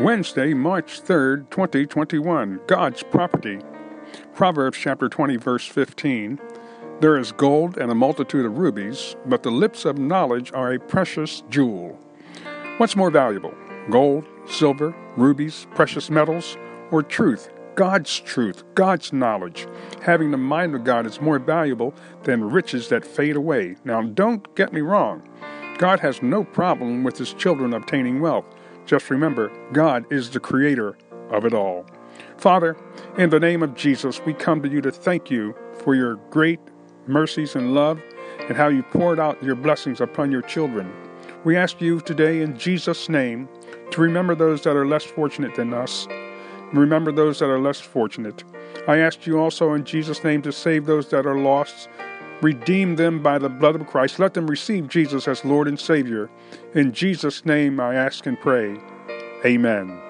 Wednesday, March 3rd, 2021. God's property. Proverbs chapter 20, verse 15. There is gold and a multitude of rubies, but the lips of knowledge are a precious jewel. What's more valuable? Gold, silver, rubies, precious metals, or truth? God's truth, God's knowledge. Having the mind of God is more valuable than riches that fade away. Now, don't get me wrong. God has no problem with his children obtaining wealth. Just remember, God is the creator of it all. Father, in the name of Jesus, we come to you to thank you for your great mercies and love and how you poured out your blessings upon your children. We ask you today in Jesus' name to remember those that are less fortunate than us. Remember those that are less fortunate. I ask you also in Jesus' name to save those that are lost Redeem them by the blood of Christ. Let them receive Jesus as Lord and Savior. In Jesus' name I ask and pray. Amen.